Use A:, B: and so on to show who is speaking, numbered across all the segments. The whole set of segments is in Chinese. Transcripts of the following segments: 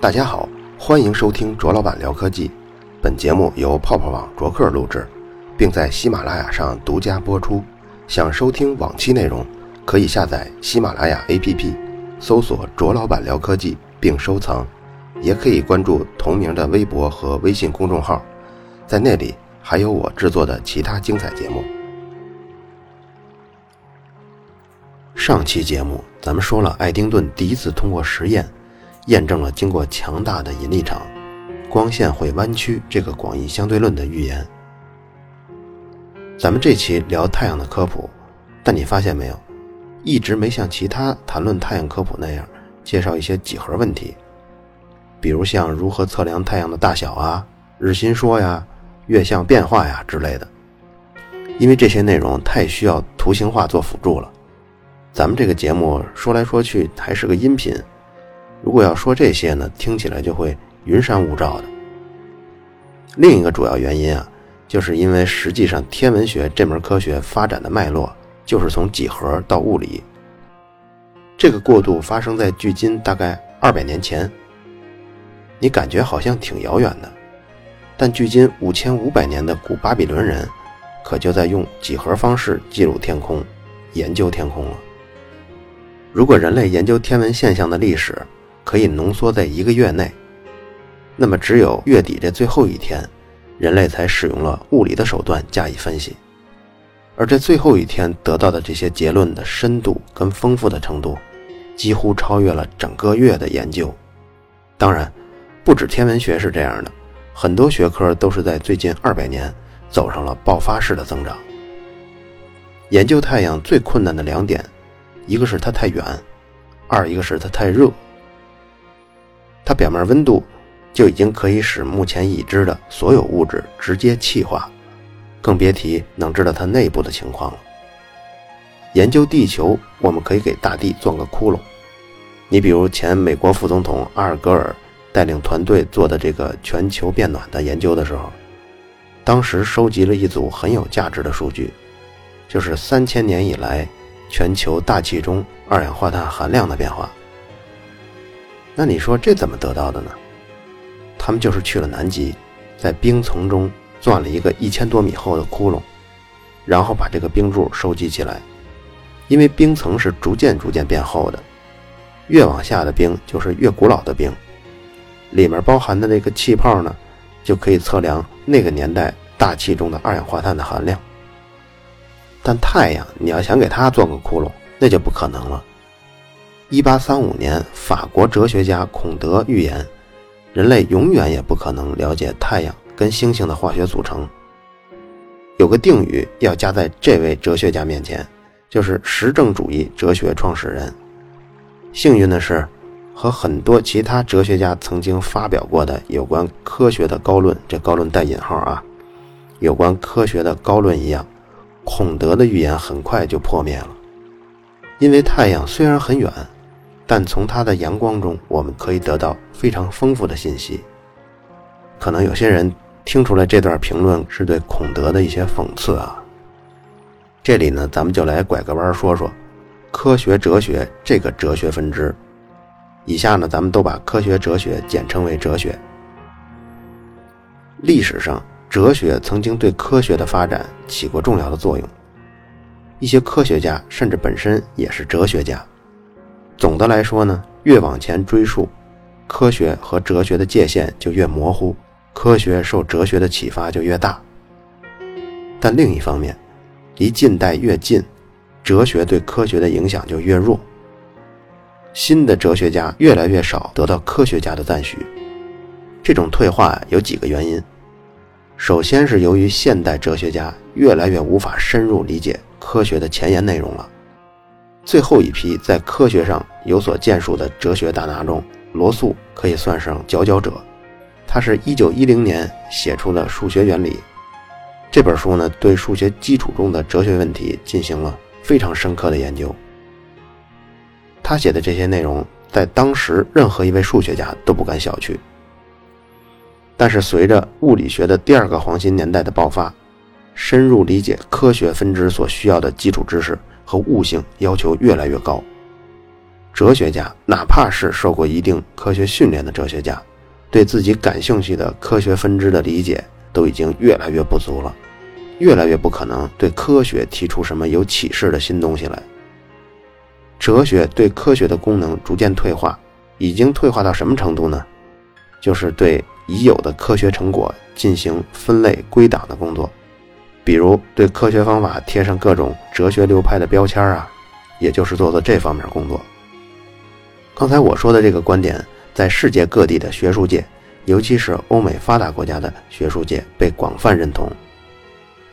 A: 大家好，欢迎收听卓老板聊科技。本节目由泡泡网卓克录制，并在喜马拉雅上独家播出。想收听往期内容，可以下载喜马拉雅 APP，搜索“卓老板聊科技”并收藏。也可以关注同名的微博和微信公众号，在那里还有我制作的其他精彩节目。上期节目咱们说了，爱丁顿第一次通过实验。验证了经过强大的引力场，光线会弯曲这个广义相对论的预言。咱们这期聊太阳的科普，但你发现没有，一直没像其他谈论太阳科普那样介绍一些几何问题，比如像如何测量太阳的大小啊、日心说呀、月相变化呀之类的，因为这些内容太需要图形化做辅助了。咱们这个节目说来说去还是个音频。如果要说这些呢，听起来就会云山雾罩的。另一个主要原因啊，就是因为实际上天文学这门科学发展的脉络就是从几何到物理，这个过渡发生在距今大概二百年前。你感觉好像挺遥远的，但距今五千五百年的古巴比伦人，可就在用几何方式记录天空、研究天空了。如果人类研究天文现象的历史，可以浓缩在一个月内，那么只有月底这最后一天，人类才使用了物理的手段加以分析，而这最后一天得到的这些结论的深度跟丰富的程度，几乎超越了整个月的研究。当然，不止天文学是这样的，很多学科都是在最近二百年走上了爆发式的增长。研究太阳最困难的两点，一个是它太远，二一个是它太热。它表面温度就已经可以使目前已知的所有物质直接气化，更别提能知道它内部的情况了。研究地球，我们可以给大地钻个窟窿。你比如前美国副总统阿尔戈尔带领团队做的这个全球变暖的研究的时候，当时收集了一组很有价值的数据，就是三千年以来全球大气中二氧化碳含量的变化。那你说这怎么得到的呢？他们就是去了南极，在冰层中钻了一个一千多米厚的窟窿，然后把这个冰柱收集起来。因为冰层是逐渐逐渐变厚的，越往下的冰就是越古老的冰，里面包含的那个气泡呢，就可以测量那个年代大气中的二氧化碳的含量。但太阳，你要想给它钻个窟窿，那就不可能了。一八三五年，法国哲学家孔德预言，人类永远也不可能了解太阳跟星星的化学组成。有个定语要加在这位哲学家面前，就是实证主义哲学创始人。幸运的是，和很多其他哲学家曾经发表过的有关科学的高论（这高论带引号啊），有关科学的高论一样，孔德的预言很快就破灭了，因为太阳虽然很远。但从它的阳光中，我们可以得到非常丰富的信息。可能有些人听出来这段评论是对孔德的一些讽刺啊。这里呢，咱们就来拐个弯说说科学哲学这个哲学分支。以下呢，咱们都把科学哲学简称为哲学。历史上，哲学曾经对科学的发展起过重要的作用。一些科学家甚至本身也是哲学家。总的来说呢，越往前追溯，科学和哲学的界限就越模糊，科学受哲学的启发就越大。但另一方面，离近代越近，哲学对科学的影响就越弱。新的哲学家越来越少得到科学家的赞许，这种退化有几个原因。首先是由于现代哲学家越来越无法深入理解科学的前沿内容了。最后一批在科学上有所建树的哲学大拿中，罗素可以算上佼佼者。他是一九一零年写出了《数学原理》这本书呢，对数学基础中的哲学问题进行了非常深刻的研究。他写的这些内容，在当时任何一位数学家都不敢小觑。但是，随着物理学的第二个黄金年代的爆发，深入理解科学分支所需要的基础知识。和悟性要求越来越高。哲学家，哪怕是受过一定科学训练的哲学家，对自己感兴趣的科学分支的理解都已经越来越不足了，越来越不可能对科学提出什么有启示的新东西来。哲学对科学的功能逐渐退化，已经退化到什么程度呢？就是对已有的科学成果进行分类归档的工作，比如对科学方法贴上各种哲学流派的标签啊，也就是做做这方面工作。刚才我说的这个观点，在世界各地的学术界，尤其是欧美发达国家的学术界被广泛认同。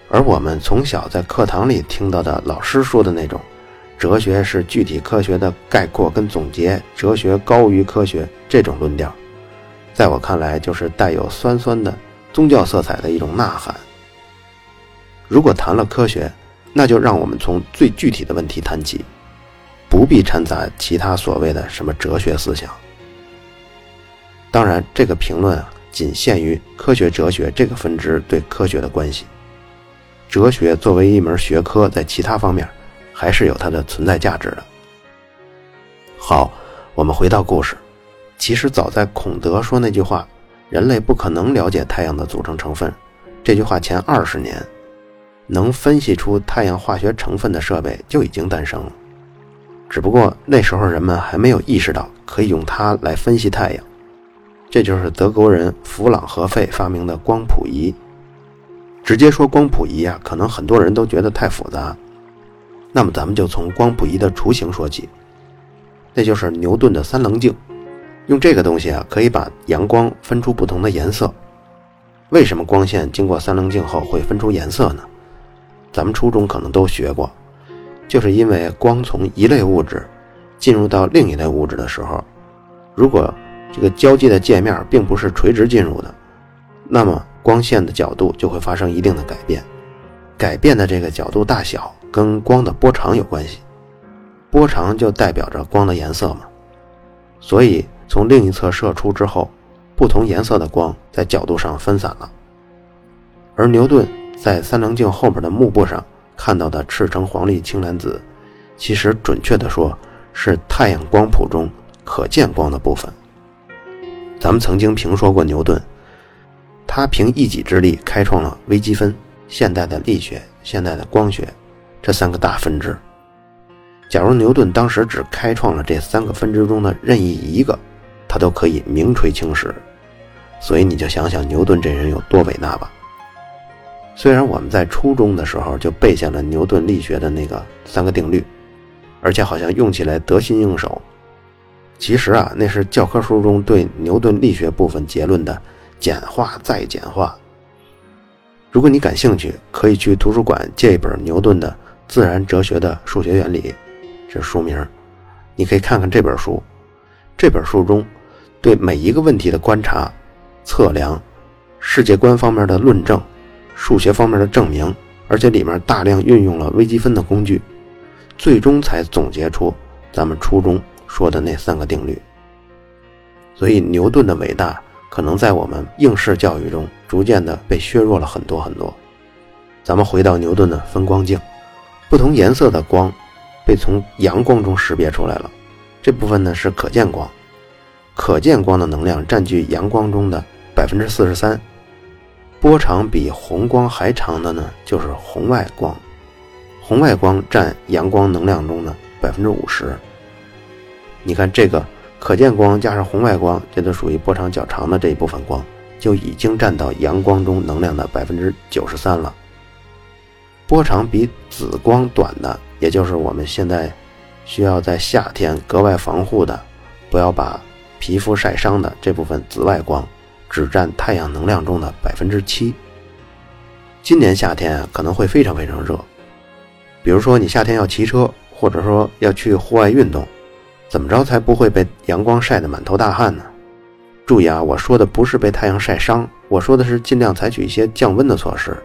A: 而我们从小在课堂里听到的老师说的那种，哲学是具体科学的概括跟总结，哲学高于科学这种论调，在我看来就是带有酸酸的宗教色彩的一种呐喊。如果谈了科学，那就让我们从最具体的问题谈起。不必掺杂其他所谓的什么哲学思想。当然，这个评论啊，仅限于科学哲学这个分支对科学的关系。哲学作为一门学科，在其他方面还是有它的存在价值的。好，我们回到故事。其实早在孔德说那句话“人类不可能了解太阳的组成成分”这句话前二十年，能分析出太阳化学成分的设备就已经诞生了。只不过那时候人们还没有意识到可以用它来分析太阳，这就是德国人弗朗和费发明的光谱仪。直接说光谱仪啊，可能很多人都觉得太复杂。那么咱们就从光谱仪的雏形说起，那就是牛顿的三棱镜。用这个东西啊，可以把阳光分出不同的颜色。为什么光线经过三棱镜后会分出颜色呢？咱们初中可能都学过。就是因为光从一类物质进入到另一类物质的时候，如果这个交界的界面并不是垂直进入的，那么光线的角度就会发生一定的改变。改变的这个角度大小跟光的波长有关系，波长就代表着光的颜色嘛。所以从另一侧射出之后，不同颜色的光在角度上分散了。而牛顿在三棱镜后面的幕布上。看到的赤橙黄绿青蓝紫，其实准确的说是太阳光谱中可见光的部分。咱们曾经评说过牛顿，他凭一己之力开创了微积分、现代的力学、现代的光学这三个大分支。假如牛顿当时只开创了这三个分支中的任意一个，他都可以名垂青史。所以你就想想牛顿这人有多伟大吧。虽然我们在初中的时候就背下了牛顿力学的那个三个定律，而且好像用起来得心应手，其实啊，那是教科书中对牛顿力学部分结论的简化再简化。如果你感兴趣，可以去图书馆借一本牛顿的《自然哲学的数学原理》，这是书名，你可以看看这本书。这本书中对每一个问题的观察、测量、世界观方面的论证。数学方面的证明，而且里面大量运用了微积分的工具，最终才总结出咱们初中说的那三个定律。所以牛顿的伟大，可能在我们应试教育中逐渐的被削弱了很多很多。咱们回到牛顿的分光镜，不同颜色的光被从阳光中识别出来了，这部分呢是可见光，可见光的能量占据阳光中的百分之四十三。波长比红光还长的呢，就是红外光。红外光占阳光能量中的百分之五十。你看这个可见光加上红外光，这都属于波长较长的这一部分光，就已经占到阳光中能量的百分之九十三了。波长比紫光短的，也就是我们现在需要在夏天格外防护的，不要把皮肤晒伤的这部分紫外光。只占太阳能量中的百分之七。今年夏天可能会非常非常热，比如说你夏天要骑车，或者说要去户外运动，怎么着才不会被阳光晒得满头大汗呢？注意啊，我说的不是被太阳晒伤，我说的是尽量采取一些降温的措施。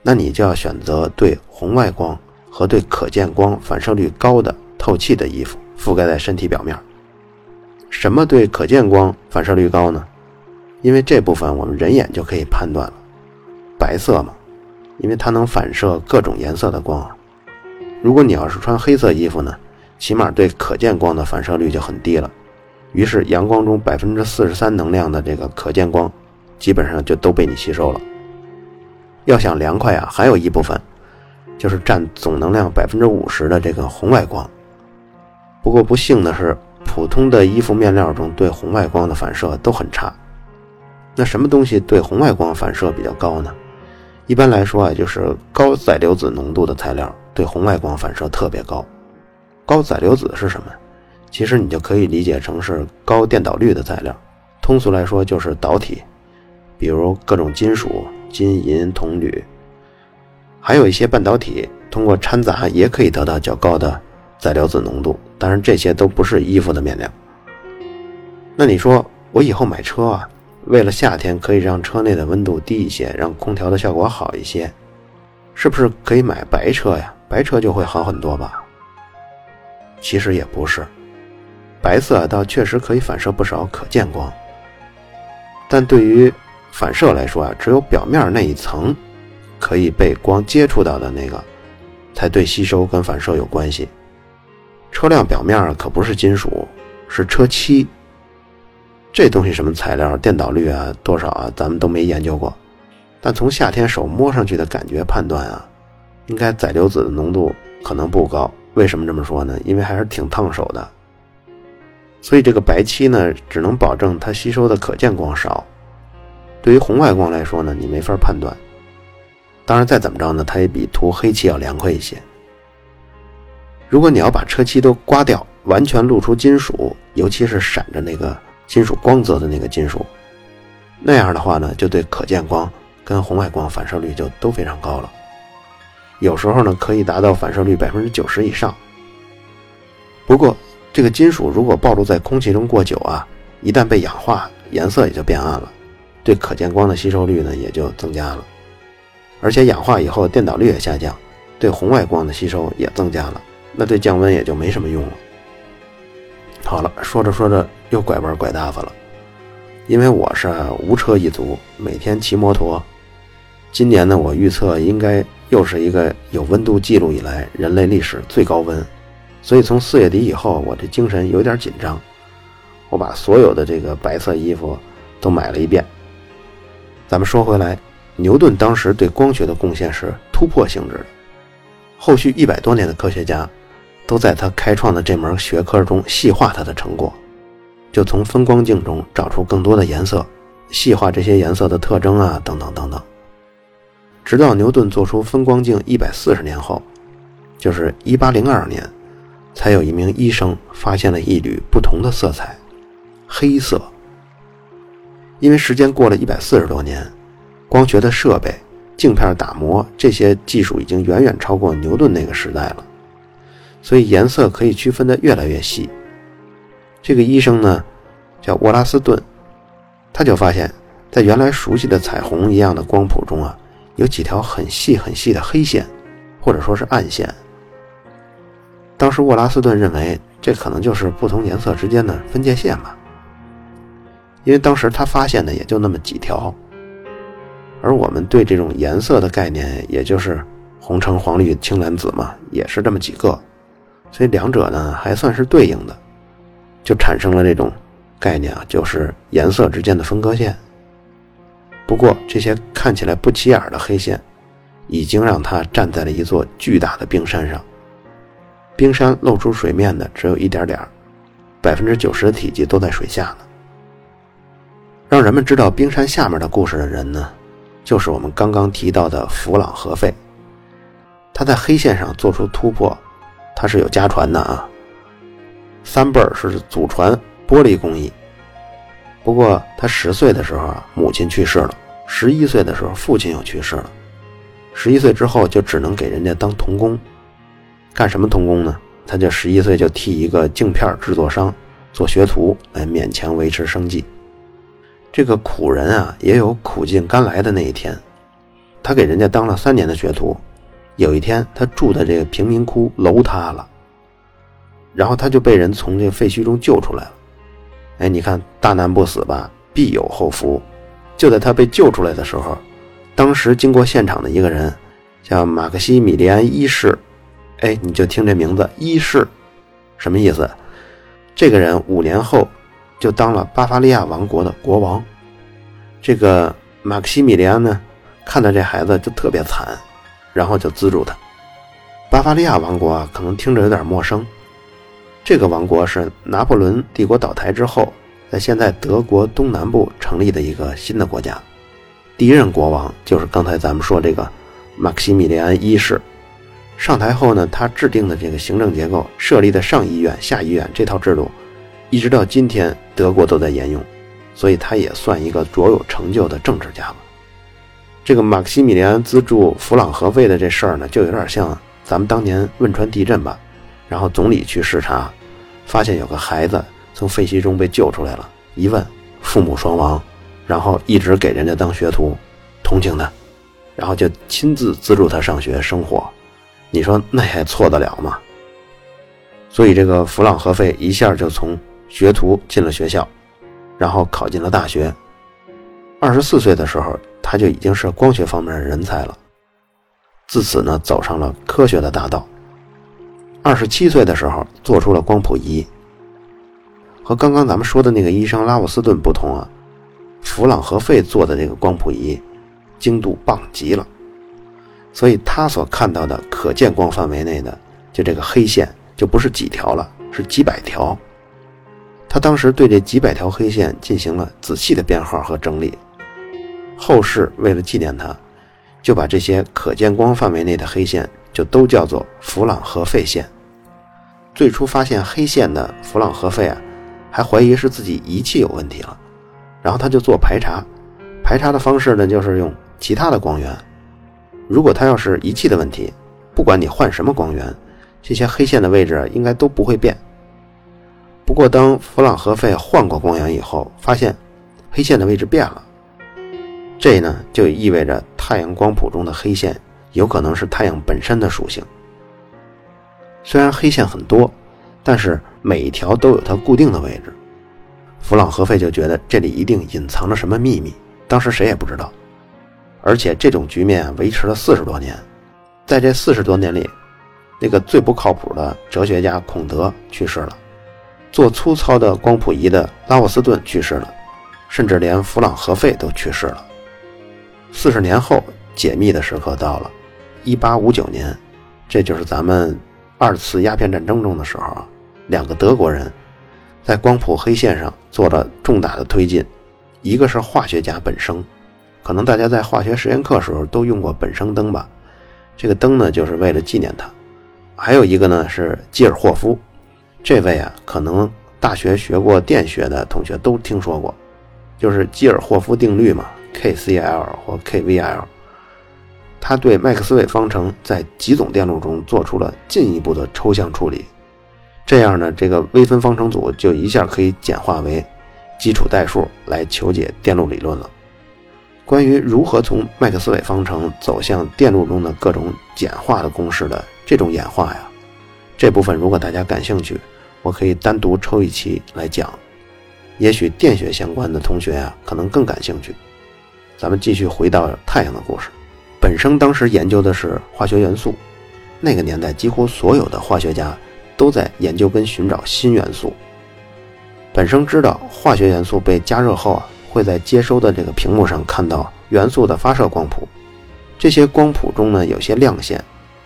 A: 那你就要选择对红外光和对可见光反射率高的透气的衣服覆盖在身体表面。什么对可见光反射率高呢？因为这部分我们人眼就可以判断了，白色嘛，因为它能反射各种颜色的光。如果你要是穿黑色衣服呢，起码对可见光的反射率就很低了。于是阳光中百分之四十三能量的这个可见光，基本上就都被你吸收了。要想凉快啊，还有一部分，就是占总能量百分之五十的这个红外光。不过不幸的是，普通的衣服面料中对红外光的反射都很差。那什么东西对红外光反射比较高呢？一般来说啊，就是高载流子浓度的材料对红外光反射特别高。高载流子是什么？其实你就可以理解成是高电导率的材料。通俗来说就是导体，比如各种金属，金银铜铝，还有一些半导体，通过掺杂也可以得到较高的载流子浓度。当然这些都不是衣服的面料。那你说我以后买车啊？为了夏天可以让车内的温度低一些，让空调的效果好一些，是不是可以买白车呀？白车就会好很多吧？其实也不是，白色倒确实可以反射不少可见光，但对于反射来说啊，只有表面那一层可以被光接触到的那个，才对吸收跟反射有关系。车辆表面可不是金属，是车漆。这东西什么材料、电导率啊，多少啊，咱们都没研究过。但从夏天手摸上去的感觉判断啊，应该载流子的浓度可能不高。为什么这么说呢？因为还是挺烫手的。所以这个白漆呢，只能保证它吸收的可见光少。对于红外光来说呢，你没法判断。当然，再怎么着呢，它也比涂黑漆要凉快一些。如果你要把车漆都刮掉，完全露出金属，尤其是闪着那个。金属光泽的那个金属，那样的话呢，就对可见光跟红外光反射率就都非常高了。有时候呢，可以达到反射率百分之九十以上。不过，这个金属如果暴露在空气中过久啊，一旦被氧化，颜色也就变暗了，对可见光的吸收率呢也就增加了。而且氧化以后，电导率也下降，对红外光的吸收也增加了，那对降温也就没什么用了。好了，说着说着又拐弯拐大发了，因为我是无车一族，每天骑摩托。今年呢，我预测应该又是一个有温度记录以来人类历史最高温，所以从四月底以后，我这精神有点紧张。我把所有的这个白色衣服都买了一遍。咱们说回来，牛顿当时对光学的贡献是突破性质的，后续一百多年的科学家。都在他开创的这门学科中细化他的成果，就从分光镜中找出更多的颜色，细化这些颜色的特征啊，等等等等。直到牛顿做出分光镜一百四十年后，就是一八零二年，才有一名医生发现了一缕不同的色彩——黑色。因为时间过了一百四十多年，光学的设备、镜片打磨这些技术已经远远超过牛顿那个时代了。所以颜色可以区分的越来越细。这个医生呢，叫沃拉斯顿，他就发现，在原来熟悉的彩虹一样的光谱中啊，有几条很细很细的黑线，或者说是暗线。当时沃拉斯顿认为，这可能就是不同颜色之间的分界线吧，因为当时他发现的也就那么几条，而我们对这种颜色的概念，也就是红橙黄绿青蓝紫嘛，也是这么几个。所以两者呢还算是对应的，就产生了这种概念啊，就是颜色之间的分割线。不过这些看起来不起眼的黑线，已经让他站在了一座巨大的冰山上。冰山露出水面的只有一点点百分之九十的体积都在水下呢。让人们知道冰山下面的故事的人呢，就是我们刚刚提到的弗朗和费。他在黑线上做出突破。他是有家传的啊，三辈儿是祖传玻璃工艺。不过他十岁的时候啊，母亲去世了；十一岁的时候，父亲又去世了。十一岁之后就只能给人家当童工，干什么童工呢？他就十一岁就替一个镜片制作商做学徒，来勉强维持生计。这个苦人啊，也有苦尽甘来的那一天。他给人家当了三年的学徒。有一天，他住的这个贫民窟楼塌了，然后他就被人从这废墟中救出来了。哎，你看，大难不死吧，必有后福。就在他被救出来的时候，当时经过现场的一个人，叫马克西米利安一世，哎，你就听这名字一世，什么意思？这个人五年后就当了巴伐利亚王国的国王。这个马克西米利安呢，看到这孩子就特别惨，然后就资助他。巴伐利亚王国啊，可能听着有点陌生。这个王国是拿破仑帝国倒台之后，在现在德国东南部成立的一个新的国家。第一任国王就是刚才咱们说这个马克西米利安一世。上台后呢，他制定的这个行政结构、设立的上议院、下议院这套制度，一直到今天德国都在沿用，所以他也算一个卓有成就的政治家吧。这个马克西米利安资助弗朗和费的这事儿呢，就有点像咱们当年汶川地震吧。然后总理去视察，发现有个孩子从废墟中被救出来了，一问父母双亡，然后一直给人家当学徒，同情他，然后就亲自资助他上学生活，你说那还错得了吗？所以这个弗朗和费一下就从学徒进了学校，然后考进了大学。二十四岁的时候，他就已经是光学方面的人才了，自此呢，走上了科学的大道。二十七岁的时候做出了光谱仪，和刚刚咱们说的那个医生拉沃斯顿不同啊，弗朗和费做的这个光谱仪精度棒极了，所以他所看到的可见光范围内的就这个黑线就不是几条了，是几百条。他当时对这几百条黑线进行了仔细的编号和整理，后世为了纪念他，就把这些可见光范围内的黑线。就都叫做弗朗和费线。最初发现黑线的弗朗和费啊，还怀疑是自己仪器有问题了，然后他就做排查。排查的方式呢，就是用其他的光源。如果他要是仪器的问题，不管你换什么光源，这些黑线的位置应该都不会变。不过当弗朗和费换过光源以后，发现黑线的位置变了。这呢，就意味着太阳光谱中的黑线。有可能是太阳本身的属性。虽然黑线很多，但是每一条都有它固定的位置。弗朗和费就觉得这里一定隐藏着什么秘密，当时谁也不知道。而且这种局面维持了四十多年，在这四十多年里，那个最不靠谱的哲学家孔德去世了，做粗糙的光谱仪的拉沃斯顿去世了，甚至连弗朗和费都去世了。四十年后，解密的时刻到了。一八五九年，这就是咱们二次鸦片战争中的时候啊，两个德国人在光谱黑线上做了重大的推进。一个是化学家本生，可能大家在化学实验课时候都用过本生灯吧？这个灯呢，就是为了纪念他。还有一个呢是基尔霍夫，这位啊，可能大学学过电学的同学都听说过，就是基尔霍夫定律嘛，KCl 或 KVL。他对麦克斯韦方程在极总电路中做出了进一步的抽象处理，这样呢，这个微分方程组就一下可以简化为基础代数来求解电路理论了。关于如何从麦克斯韦方程走向电路中的各种简化的公式的这种演化呀，这部分如果大家感兴趣，我可以单独抽一期来讲。也许电学相关的同学呀，可能更感兴趣。咱们继续回到太阳的故事。本生当时研究的是化学元素，那个年代几乎所有的化学家都在研究跟寻找新元素。本生知道化学元素被加热后啊，会在接收的这个屏幕上看到元素的发射光谱，这些光谱中呢有些亮线，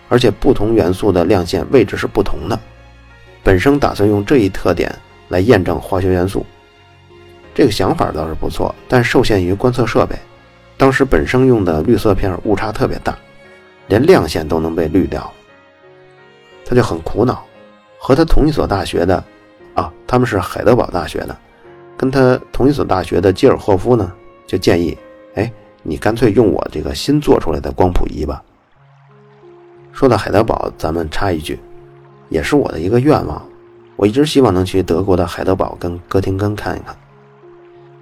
A: 而且不同元素的亮线位置是不同的。本生打算用这一特点来验证化学元素，这个想法倒是不错，但受限于观测设备。当时本生用的绿色片误差特别大，连亮线都能被滤掉，他就很苦恼。和他同一所大学的，啊，他们是海德堡大学的，跟他同一所大学的基尔霍夫呢，就建议，哎，你干脆用我这个新做出来的光谱仪吧。说到海德堡，咱们插一句，也是我的一个愿望，我一直希望能去德国的海德堡跟哥廷根看一看。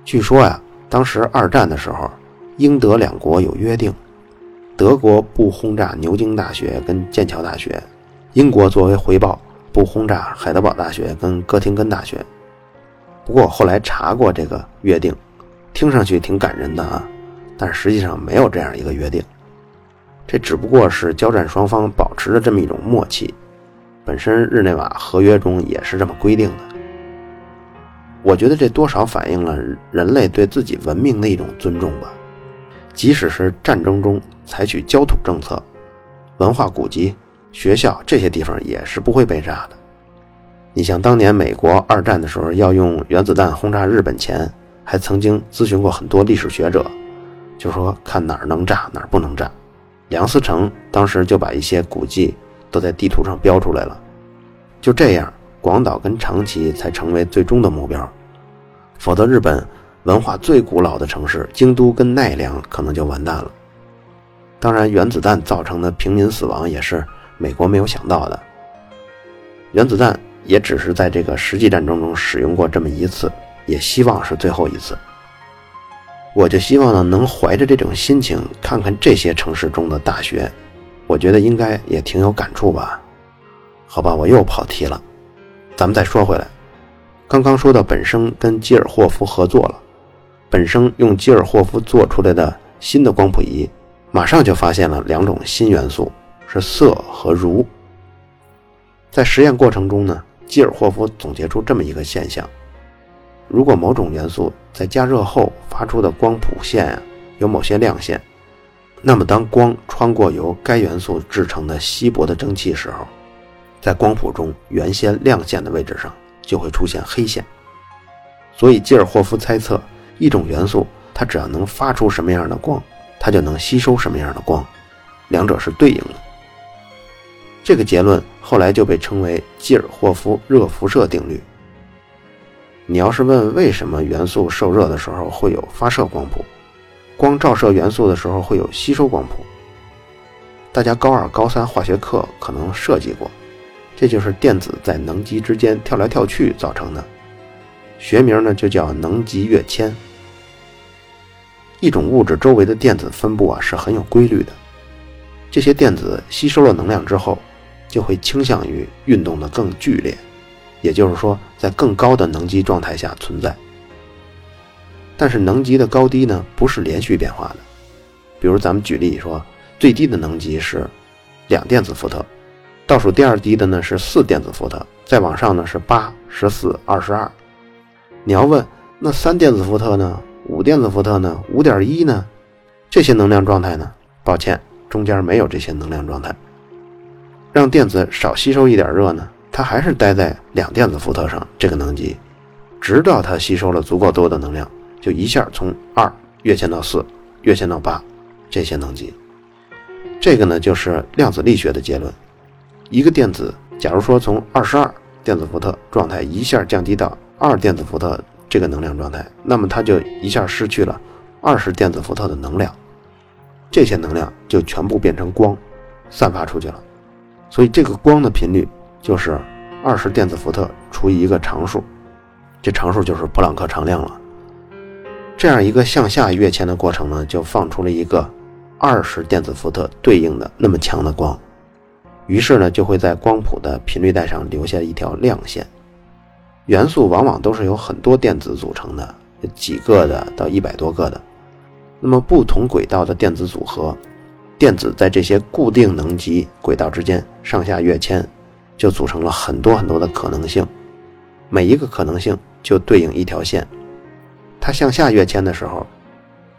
A: 据说呀，当时二战的时候。英德两国有约定，德国不轰炸牛津大学跟剑桥大学，英国作为回报不轰炸海德堡大学跟哥廷根大学。不过后来查过这个约定，听上去挺感人的啊，但实际上没有这样一个约定。这只不过是交战双方保持着这么一种默契，本身日内瓦合约中也是这么规定的。我觉得这多少反映了人类对自己文明的一种尊重吧。即使是战争中采取焦土政策，文化古迹、学校这些地方也是不会被炸的。你像当年美国二战的时候要用原子弹轰炸日本前，还曾经咨询过很多历史学者，就说看哪儿能炸，哪儿不能炸。梁思成当时就把一些古迹都在地图上标出来了。就这样，广岛跟长崎才成为最终的目标，否则日本。文化最古老的城市京都跟奈良可能就完蛋了。当然，原子弹造成的平民死亡也是美国没有想到的。原子弹也只是在这个实际战争中使用过这么一次，也希望是最后一次。我就希望呢，能怀着这种心情看看这些城市中的大学，我觉得应该也挺有感触吧。好吧，我又跑题了，咱们再说回来，刚刚说到本生跟基尔霍夫合作了。本生用基尔霍夫做出来的新的光谱仪，马上就发现了两种新元素，是铯和铷。在实验过程中呢，基尔霍夫总结出这么一个现象：如果某种元素在加热后发出的光谱线啊有某些亮线，那么当光穿过由该元素制成的稀薄的蒸汽时候，在光谱中原先亮线的位置上就会出现黑线。所以基尔霍夫猜测。一种元素，它只要能发出什么样的光，它就能吸收什么样的光，两者是对应的。这个结论后来就被称为基尔霍夫热辐射定律。你要是问为什么元素受热的时候会有发射光谱，光照射元素的时候会有吸收光谱，大家高二、高三化学课可能涉及过，这就是电子在能级之间跳来跳去造成的。学名呢就叫能级跃迁。一种物质周围的电子分布啊是很有规律的，这些电子吸收了能量之后，就会倾向于运动的更剧烈，也就是说在更高的能级状态下存在。但是能级的高低呢不是连续变化的，比如咱们举例说，最低的能级是两电子伏特，倒数第二低的呢是四电子伏特，再往上呢是八、十四、二十二。你要问那三电子伏特呢？五电子伏特呢？五点一呢？这些能量状态呢？抱歉，中间没有这些能量状态。让电子少吸收一点热呢？它还是待在两电子伏特上这个能级，直到它吸收了足够多的能量，就一下从二跃迁到四，跃迁到八这些能级。这个呢就是量子力学的结论。一个电子，假如说从二十二电子伏特状态一下降低到二电子伏特这个能量状态，那么它就一下失去了二十电子伏特的能量，这些能量就全部变成光，散发出去了。所以这个光的频率就是二十电子伏特除以一个常数，这常数就是普朗克常量了。这样一个向下跃迁的过程呢，就放出了一个二十电子伏特对应的那么强的光，于是呢就会在光谱的频率带上留下一条亮线。元素往往都是由很多电子组成的，几个的到一百多个的。那么不同轨道的电子组合，电子在这些固定能级轨道之间上下跃迁，就组成了很多很多的可能性。每一个可能性就对应一条线，它向下跃迁的时候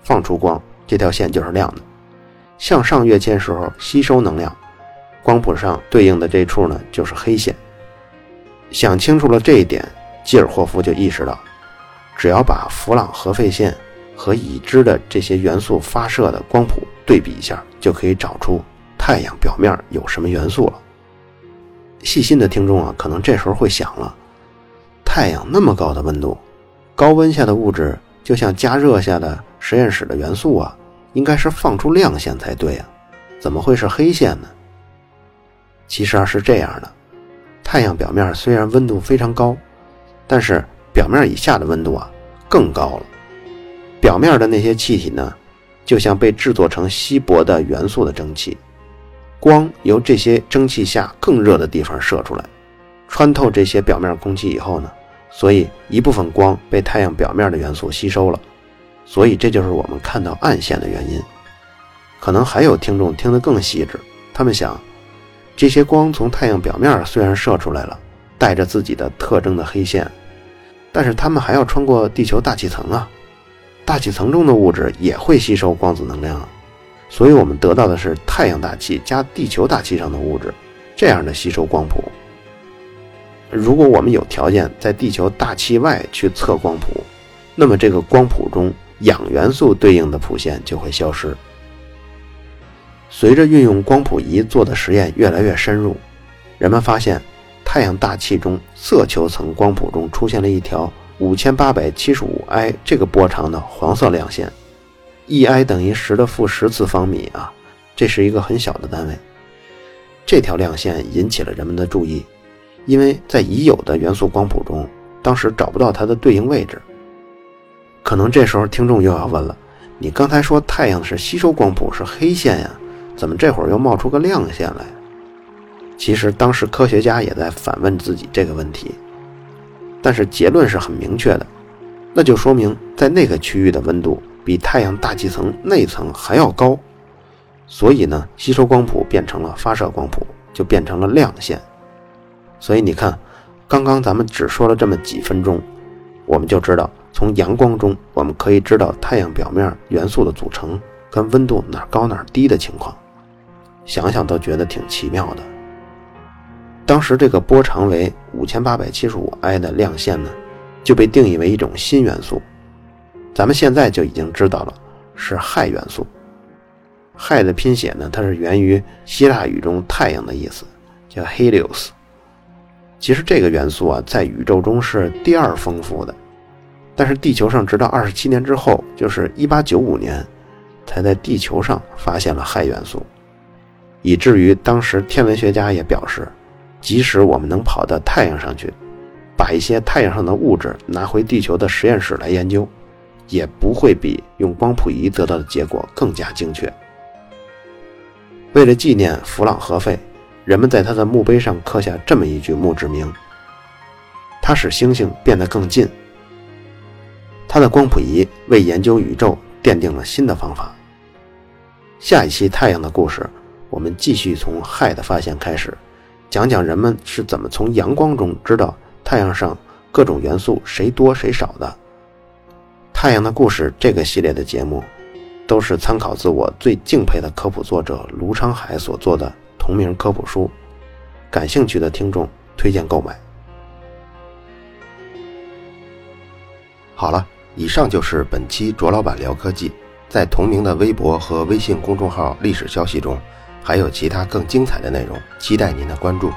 A: 放出光，这条线就是亮的；向上跃迁时候吸收能量，光谱上对应的这处呢就是黑线。想清楚了这一点，基尔霍夫就意识到，只要把弗朗核废线和已知的这些元素发射的光谱对比一下，就可以找出太阳表面有什么元素了。细心的听众啊，可能这时候会想了：太阳那么高的温度，高温下的物质就像加热下的实验室的元素啊，应该是放出亮线才对啊，怎么会是黑线呢？其实啊是这样的。太阳表面虽然温度非常高，但是表面以下的温度啊更高了。表面的那些气体呢，就像被制作成稀薄的元素的蒸汽，光由这些蒸汽下更热的地方射出来，穿透这些表面空气以后呢，所以一部分光被太阳表面的元素吸收了，所以这就是我们看到暗线的原因。可能还有听众听得更细致，他们想。这些光从太阳表面虽然射出来了，带着自己的特征的黑线，但是它们还要穿过地球大气层啊。大气层中的物质也会吸收光子能量，所以我们得到的是太阳大气加地球大气上的物质这样的吸收光谱。如果我们有条件在地球大气外去测光谱，那么这个光谱中氧元素对应的谱线就会消失。随着运用光谱仪做的实验越来越深入，人们发现太阳大气中色球层光谱中出现了一条。五千八百七十五 i 这个波长的黄色亮线，e i 等于十的负十次方米啊，这是一个很小的单位。这条亮线引起了人们的注意，因为在已有的元素光谱中，当时找不到它的对应位置。可能这时候听众又要问了：你刚才说太阳是吸收光谱是黑线呀，怎么这会儿又冒出个亮线来？其实当时科学家也在反问自己这个问题。但是结论是很明确的，那就说明在那个区域的温度比太阳大气层内层还要高，所以呢，吸收光谱变成了发射光谱，就变成了亮线。所以你看，刚刚咱们只说了这么几分钟，我们就知道从阳光中我们可以知道太阳表面元素的组成跟温度哪高哪低的情况，想想都觉得挺奇妙的。当时这个波长为五千八百七十五 i 的亮线呢，就被定义为一种新元素。咱们现在就已经知道了，是氦元素。氦的拼写呢，它是源于希腊语中太阳的意思，叫 Helios。其实这个元素啊，在宇宙中是第二丰富的，但是地球上直到二十七年之后，就是一八九五年，才在地球上发现了氦元素，以至于当时天文学家也表示。即使我们能跑到太阳上去，把一些太阳上的物质拿回地球的实验室来研究，也不会比用光谱仪得到的结果更加精确。为了纪念弗朗核费，人们在他的墓碑上刻下这么一句墓志铭：“他使星星变得更近。”他的光谱仪为研究宇宙奠定了新的方法。下一期太阳的故事，我们继续从氦的发现开始。讲讲人们是怎么从阳光中知道太阳上各种元素谁多谁少的。《太阳的故事》这个系列的节目，都是参考自我最敬佩的科普作者卢昌海所做的同名科普书。感兴趣的听众推荐购买。好了，以上就是本期卓老板聊科技。在同名的微博和微信公众号历史消息中。还有其他更精彩的内容，期待您的关注。